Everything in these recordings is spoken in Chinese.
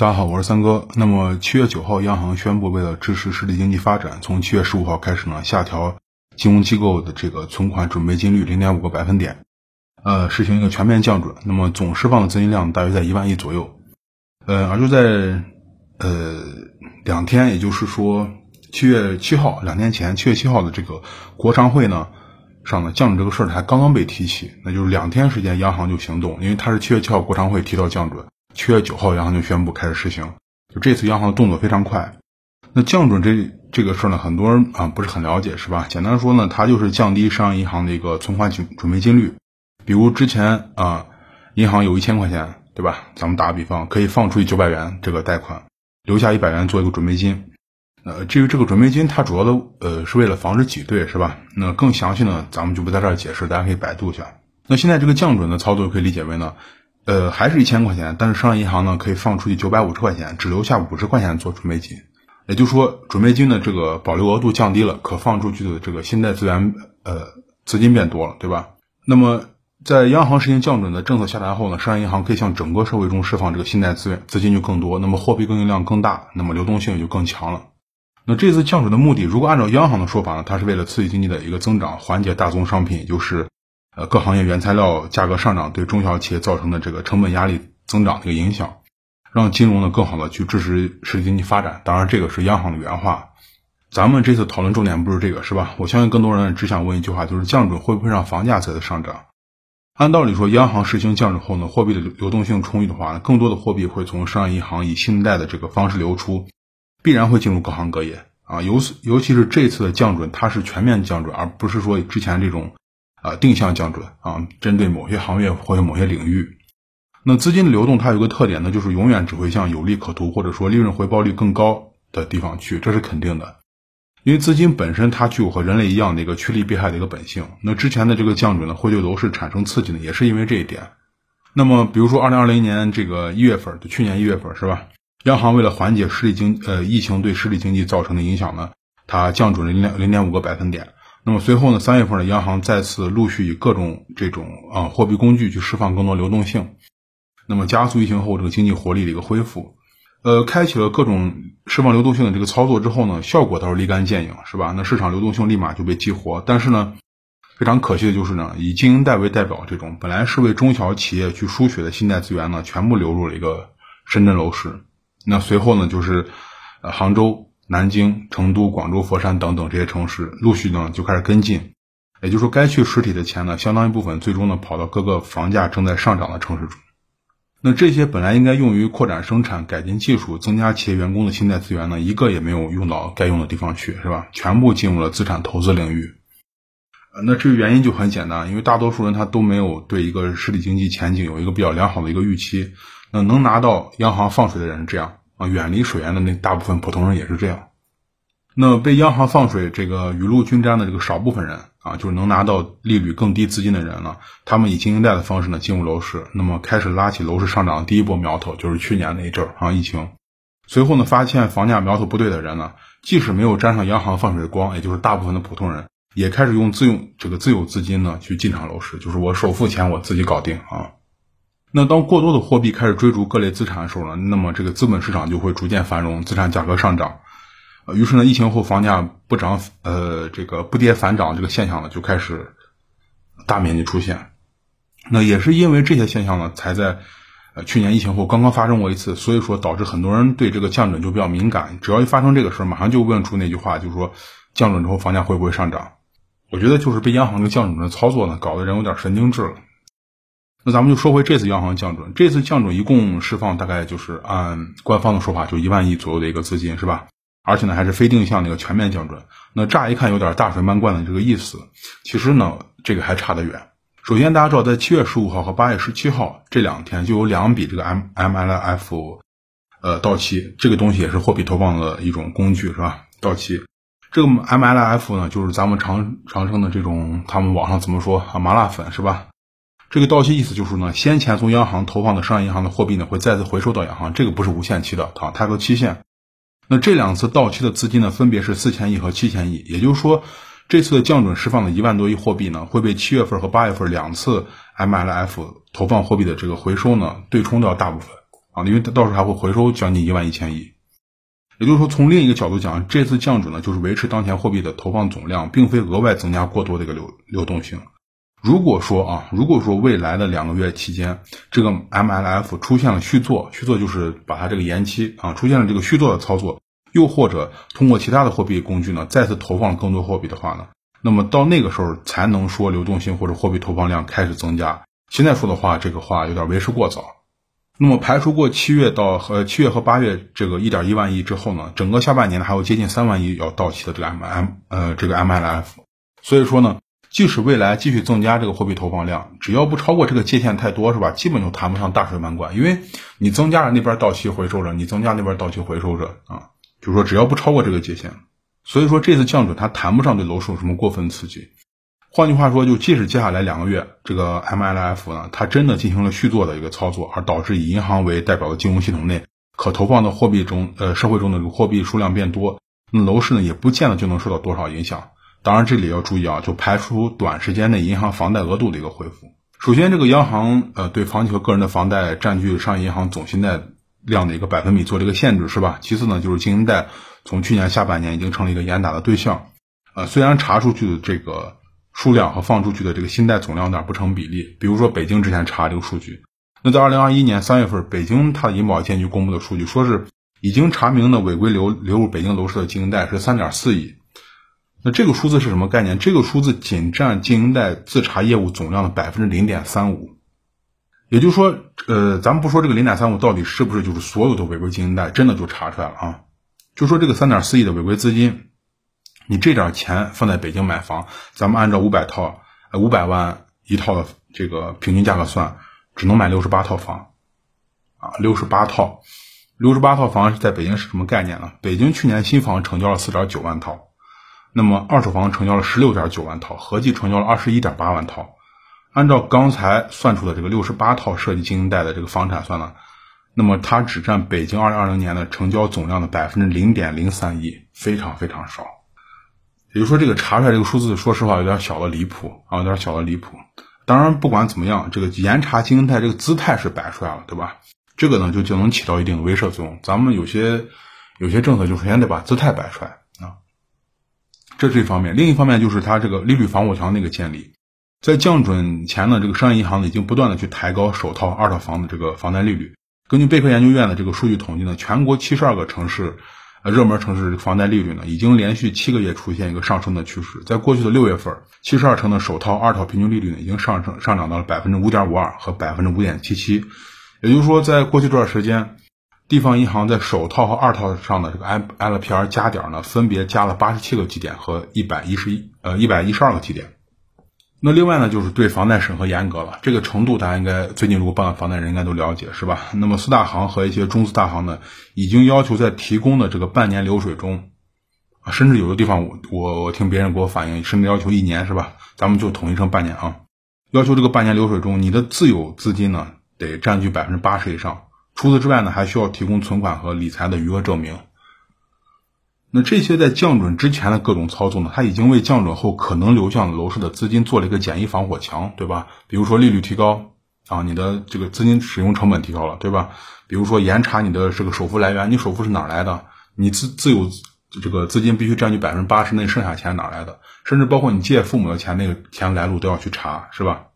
大家好，我是三哥。那么七月九号，央行宣布，为了支持实体经济发展，从七月十五号开始呢，下调金融机构的这个存款准备金率零点五个百分点，呃，实行一个全面降准。那么总释放的资金量大约在一万亿左右。呃，而就在呃两天，也就是说七月七号，两天前七月七号的这个国常会呢上呢降准这个事儿还刚刚被提起，那就是两天时间，央行就行动，因为它是七月七号国常会提到降准。七月九号，央行就宣布开始实行。就这次央行的动作非常快。那降准这这个事儿呢，很多人啊不是很了解，是吧？简单说呢，它就是降低商业银行的一个存款准准备金率。比如之前啊，银行有一千块钱，对吧？咱们打个比方，可以放出去九百元这个贷款，留下一百元做一个准备金。呃，至于这个准备金，它主要的呃是为了防止挤兑，是吧？那更详细呢，咱们就不在这儿解释，大家可以百度一下。那现在这个降准的操作可以理解为呢？呃，还是一千块钱，但是商业银行呢可以放出去九百五十块钱，只留下五十块钱做准备金，也就是说，准备金的这个保留额度降低了，可放出去的这个信贷资源呃资金变多了，对吧？那么在央行实行降准的政策下达后呢，商业银行可以向整个社会中释放这个信贷资源资金就更多，那么货币供应量更大，那么流动性也就更强了。那这次降准的目的，如果按照央行的说法呢，它是为了刺激经济的一个增长，缓解大宗商品，就是。呃，各行业原材料价格上涨对中小企业造成的这个成本压力增长的一个影响，让金融呢更好的去支持实体经济发展。当然，这个是央行的原话。咱们这次讨论重点不是这个，是吧？我相信更多人只想问一句话，就是降准会不会让房价再次上涨？按道理说，央行实行降准后呢，货币的流动性充裕的话，更多的货币会从商业银行以信贷的这个方式流出，必然会进入各行各业啊。尤尤其是这次的降准，它是全面降准，而不是说之前这种。啊，定向降准啊，针对某些行业或者某些领域，那资金流动它有个特点呢，就是永远只会向有利可图或者说利润回报率更高的地方去，这是肯定的。因为资金本身它具有和人类一样的一个趋利避害的一个本性。那之前的这个降准呢，会对楼市产生刺激呢，也是因为这一点。那么，比如说二零二零年这个一月份，就去年一月份是吧？央行为了缓解实体经呃疫情对实体经济造成的影响呢，它降准了零零点五个百分点。那么随后呢，三月份呢，央行再次陆续以各种这种啊货币工具去释放更多流动性，那么加速疫情后这个经济活力的一个恢复，呃，开启了各种释放流动性的这个操作之后呢，效果倒是立竿见影，是吧？那市场流动性立马就被激活。但是呢，非常可惜的就是呢，以经营贷为代表这种本来是为中小企业去输血的信贷资源呢，全部流入了一个深圳楼市。那随后呢，就是呃杭州。南京、成都、广州、佛山等等这些城市陆续呢就开始跟进，也就是说，该去实体的钱呢，相当一部分最终呢跑到各个房价正在上涨的城市中。那这些本来应该用于扩展生产、改进技术、增加企业员工的信贷资源呢，一个也没有用到该用的地方去，是吧？全部进入了资产投资领域。那至于原因就很简单，因为大多数人他都没有对一个实体经济前景有一个比较良好的一个预期。那能拿到央行放水的人这样。啊，远离水源的那大部分普通人也是这样。那被央行放水这个雨露均沾的这个少部分人啊，就是能拿到利率更低资金的人呢，他们以经营贷的方式呢进入楼市，那么开始拉起楼市上涨的第一波苗头，就是去年那一阵儿啊疫情。随后呢，发现房价苗头不对的人呢，即使没有沾上央行放水的光，也就是大部分的普通人，也开始用自用这个自有资金呢去进场楼市，就是我首付钱我自己搞定啊。那当过多的货币开始追逐各类资产的时候呢，那么这个资本市场就会逐渐繁荣，资产价格上涨。呃，于是呢，疫情后房价不涨，呃，这个不跌反涨这个现象呢就开始大面积出现。那也是因为这些现象呢，才在呃去年疫情后刚刚发生过一次，所以说导致很多人对这个降准就比较敏感。只要一发生这个事儿，马上就问出那句话，就是说降准之后房价会不会上涨？我觉得就是被央行这个降准的操作呢，搞得人有点神经质了。那咱们就说回这次央行降准，这次降准一共释放大概就是按官方的说法就一万亿左右的一个资金，是吧？而且呢还是非定向的一个全面降准。那乍一看有点大水漫灌的这个意思，其实呢这个还差得远。首先大家知道，在七月十五号和八月十七号这两天就有两笔这个 M M L F，呃到期，这个东西也是货币投放的一种工具，是吧？到期，这个 M L F 呢就是咱们常常称的这种，他们网上怎么说啊？麻辣粉是吧？这个到期意思就是呢，先前从央行投放的商业银行的货币呢，会再次回收到央行，这个不是无限期的，啊，它有个期限。那这两次到期的资金呢，分别是四千亿和七千亿，也就是说，这次的降准释放的一万多亿货币呢，会被七月份和八月份两次 MLF 投放货币的这个回收呢，对冲掉大部分啊，因为它到时候还会回收将近一万一千亿。也就是说，从另一个角度讲，这次降准呢，就是维持当前货币的投放总量，并非额外增加过多的一个流流动性。如果说啊，如果说未来的两个月期间，这个 MLF 出现了续作，续作就是把它这个延期啊，出现了这个续作的操作，又或者通过其他的货币工具呢，再次投放更多货币的话呢，那么到那个时候才能说流动性或者货币投放量开始增加。现在说的话，这个话有点为时过早。那么排除过七月到和七月和八月这个一点一万亿之后呢，整个下半年还有接近三万亿要到期的这个 M M 呃这个 MLF，所以说呢，即使未来继续增加这个货币投放量，只要不超过这个界限太多是吧，基本就谈不上大水漫灌，因为你增加了那边到期回收着，你增加那边到期回收着啊，就是说只要不超过这个界限，所以说这次降准它谈不上对楼市有什么过分刺激。换句话说，就即使接下来两个月这个 MLF 呢，它真的进行了续作的一个操作，而导致以银行为代表的金融系统内可投放的货币中，呃，社会中的货币数量变多，那楼市呢也不见得就能受到多少影响。当然，这里要注意啊，就排除短时间内银行房贷额度的一个恢复。首先，这个央行呃对房企和个人的房贷占据商业银行总信贷量的一个百分比做了一个限制，是吧？其次呢，就是经营贷从去年下半年已经成了一个严打的对象，呃，虽然查出去的这个。数量和放出去的这个信贷总量有点不成比例。比如说北京之前查这个数据，那在二零二一年三月份，北京它的银保监局公布的数据，说是已经查明的违规流流入北京楼市的经营贷是三点四亿。那这个数字是什么概念？这个数字仅占经营贷自查业务总量的百分之零点三五。也就是说，呃，咱们不说这个零点三五到底是不是就是所有的违规经营贷真的就查出来了啊？就说这个三点四亿的违规资金。你这点钱放在北京买房，咱们按照五百套，呃五百万一套的这个平均价格算，只能买六十八套房，啊，六十八套，六十八套房是在北京是什么概念呢？北京去年新房成交了四点九万套，那么二手房成交了十六点九万套，合计成交了二十一点八万套。按照刚才算出的这个六十八套涉及经营贷的这个房产算呢，那么它只占北京二零二零年的成交总量的百分之零点零三一，非常非常少。也就是说，这个查出来这个数字，说实话有点小的离谱啊，有点小的离谱。当然，不管怎么样，这个严查经营贷这个姿态是摆出来了，对吧？这个呢，就就能起到一定的威慑作用。咱们有些有些政策，就首先得把姿态摆出来，这是一方面。另一方面就是它这个利率防火墙那个建立，在降准前呢，这个商业银行呢已经不断的去抬高首套、二套房的这个房贷利率。根据贝壳研究院的这个数据统计呢，全国七十二个城市。呃热门城市房贷利率呢，已经连续七个月出现一个上升的趋势。在过去的六月份，七十二城的首套、二套平均利率呢，已经上升上涨到了百分之五点五二和百分之五点七七。也就是说，在过去这段时间，地方银行在首套和二套上的这个 L L P R 加点呢，分别加了八十七个基点和一百一十一呃一百一十二个基点。那另外呢，就是对房贷审核严格了，这个程度大家应该最近如果办了房贷人应该都了解，是吧？那么四大行和一些中资大行呢，已经要求在提供的这个半年流水中，啊，甚至有的地方我我我听别人给我反映，甚至要求一年，是吧？咱们就统一成半年啊，要求这个半年流水中，你的自有资金呢得占据百分之八十以上，除此之外呢，还需要提供存款和理财的余额证明。那这些在降准之前的各种操作呢，它已经为降准后可能流向楼市的资金做了一个简易防火墙，对吧？比如说利率提高啊，你的这个资金使用成本提高了，对吧？比如说严查你的这个首付来源，你首付是哪来的？你自自有这个资金必须占据百分之八十，那剩下钱哪来的？甚至包括你借父母的钱，那个钱来路都要去查，是吧？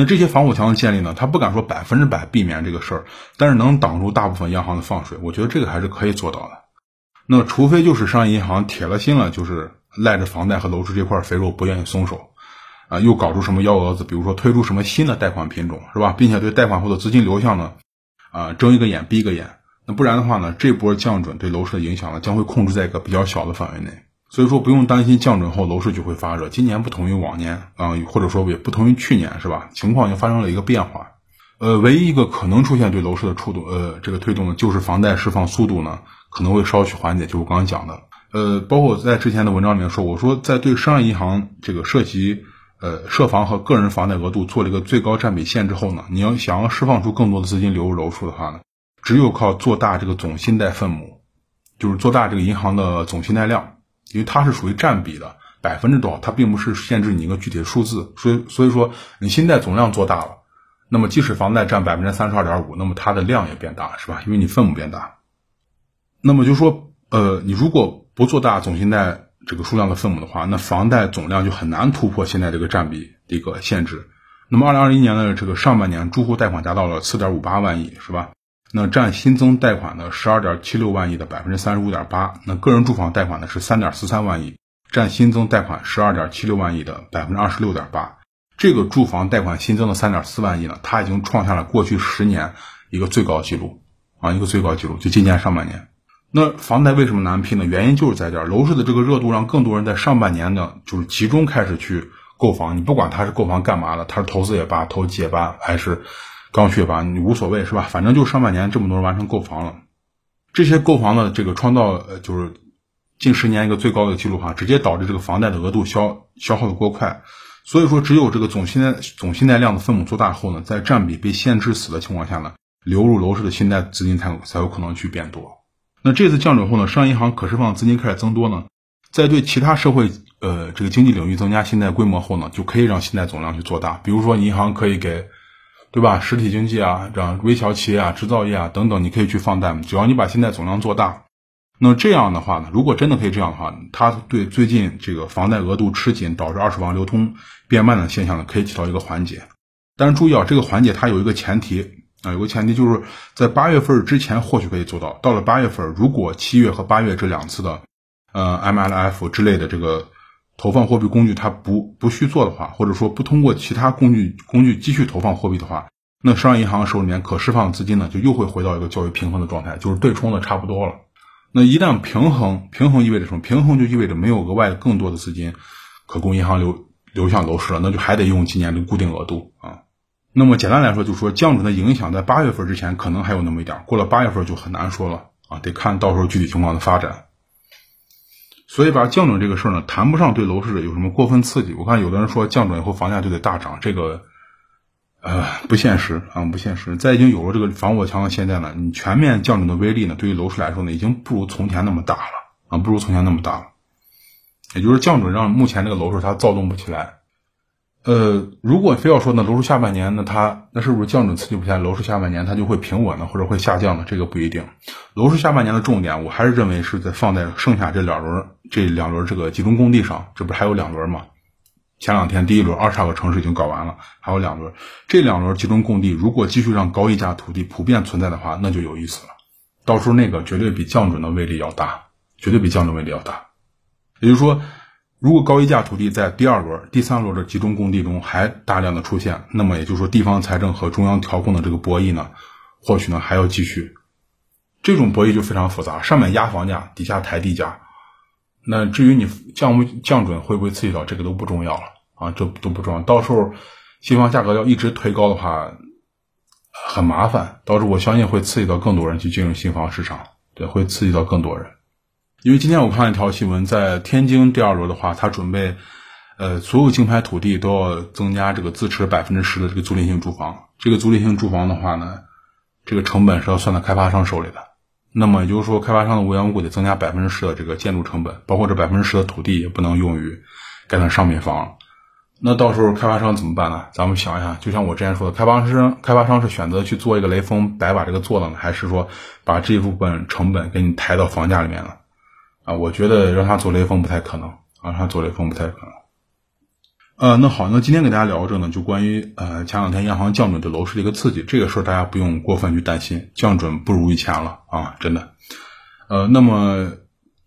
那这些防火墙的建立呢，他不敢说百分之百避免这个事儿，但是能挡住大部分央行的放水，我觉得这个还是可以做到的。那除非就是商业银行铁了心了，就是赖着房贷和楼市这块肥肉不愿意松手，啊，又搞出什么幺蛾子，比如说推出什么新的贷款品种，是吧？并且对贷款后的资金流向呢，啊，睁一个眼闭一个眼。那不然的话呢，这波降准对楼市的影响呢，将会控制在一个比较小的范围内。所以说不用担心降准后楼市就会发热。今年不同于往年啊，或者说也不同于去年，是吧？情况已经发生了一个变化。呃，唯一一个可能出现对楼市的触动，呃，这个推动呢，就是房贷释放速度呢。可能会稍许缓解，就是我刚刚讲的，呃，包括我在之前的文章里面说，我说在对商业银行这个涉及呃涉房和个人房贷额度做了一个最高占比限制后呢，你要想要释放出更多的资金流入楼市的话呢，只有靠做大这个总信贷分母，就是做大这个银行的总信贷量，因为它是属于占比的百分之多少，它并不是限制你一个具体的数字，所以所以说你信贷总量做大了，那么即使房贷占百分之三十二点五，那么它的量也变大，是吧？因为你分母变大。那么就说，呃，你如果不做大总信贷这个数量的分母的话，那房贷总量就很难突破现在这个占比的一个限制。那么二零二一年的这个上半年，住户贷款达到了四点五八万亿，是吧？那占新增贷款的十二点七六万亿的百分之三十五点八，那个人住房贷款呢是三点四三万亿，占新增贷款十二点七六万亿的百分之二十六点八。这个住房贷款新增的三点四万亿呢，它已经创下了过去十年一个最高纪录啊，一个最高纪录。就今年上半年，那房贷为什么难批呢？原因就是在这儿，楼市的这个热度让更多人在上半年呢，就是集中开始去购房。你不管他是购房干嘛的，他是投资也罢，投机也罢，还是。刚需吧，你无所谓是吧？反正就上半年这么多人完成购房了，这些购房的这个创造呃就是近十年一个最高的记录哈，直接导致这个房贷的额度消消耗的过快，所以说只有这个总信贷总信贷量的分母做大后呢，在占比被限制死的情况下呢，流入楼市的信贷资金才才有可能去变多。那这次降准后呢，商业银行可释放资金开始增多呢，在对其他社会呃这个经济领域增加信贷规模后呢，就可以让信贷总量去做大，比如说银行可以给。对吧？实体经济啊，这样微小企业啊、制造业啊等等，你可以去放贷，只要你把信贷总量做大。那这样的话呢，如果真的可以这样的话，它对最近这个房贷额度吃紧导致二手房流通变慢的现象呢，可以起到一个缓解。但是注意啊，这个缓解它有一个前提啊，有个前提就是在八月份之前或许可以做到。到了八月份，如果七月和八月这两次的呃 MLF 之类的这个。投放货币工具它不不续做的话，或者说不通过其他工具工具继续投放货币的话，那商业银行手里面可释放资金呢，就又会回到一个较为平衡的状态，就是对冲的差不多了。那一旦平衡，平衡意味着什么？平衡就意味着没有额外的更多的资金可供银行流流向楼市了，那就还得用今年的固定额度啊。那么简单来说，就是说降准的影响在八月份之前可能还有那么一点，过了八月份就很难说了啊，得看到时候具体情况的发展。所以把，降准这个事儿呢，谈不上对楼市有什么过分刺激。我看有的人说降准以后房价就得大涨，这个，呃，不现实啊，不现实。在已经有了这个防火墙的现在呢，你全面降准的威力呢，对于楼市来说呢，已经不如从前那么大了啊，不如从前那么大了。也就是降准让目前这个楼市它躁动不起来。呃，如果非要说呢，楼市下半年，那它那是不是降准刺激不下来，楼市下半年它就会平稳呢，或者会下降呢？这个不一定。楼市下半年的重点，我还是认为是在放在剩下这两轮这两轮这个集中供地上。这不是还有两轮吗？前两天第一轮二十二个城市已经搞完了，还有两轮。这两轮集中供地，如果继续让高溢价土地普遍存在的话，那就有意思了。到时候那个绝对比降准的威力要大，绝对比降准威力要大。也就是说。如果高溢价土地在第二轮、第三轮的集中供地中还大量的出现，那么也就是说地方财政和中央调控的这个博弈呢，或许呢还要继续。这种博弈就非常复杂，上面压房价，底下抬地价。那至于你降不降准会不会刺激到这个都不重要了啊，这都不重要。到时候新房价格要一直推高的话，很麻烦。到时候我相信会刺激到更多人去进入新房市场，对，会刺激到更多人。因为今天我看了一条新闻，在天津第二轮的话，他准备，呃，所有竞拍土地都要增加这个自持百分之十的这个租赁性住房。这个租赁性住房的话呢，这个成本是要算在开发商手里的。那么也就是说，开发商的无缘无故得增加百分之十的这个建筑成本，包括这百分之十的土地也不能用于盖成商品房。那到时候开发商怎么办呢？咱们想一下，就像我之前说的，开发商开发商是选择去做一个雷锋白把这个做了呢，还是说把这部分成本给你抬到房价里面了？啊，我觉得让他做雷锋不太可能啊，让他做雷锋不太可能。呃，那好，那今天给大家聊着呢，就关于呃前两天央行降准对楼市的一个刺激，这个事儿大家不用过分去担心，降准不如以前了啊，真的。呃，那么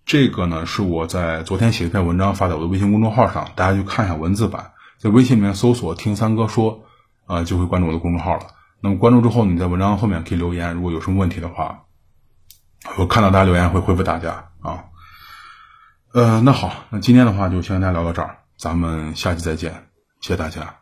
这个呢是我在昨天写一篇文章发在我的微信公众号上，大家去看一下文字版，在微信里面搜索“听三哥说”，啊，就会关注我的公众号了。那么关注之后，你在文章后面可以留言，如果有什么问题的话，我看到大家留言会回复大家啊。呃，那好，那今天的话就先跟大家聊到这儿，咱们下期再见，谢谢大家。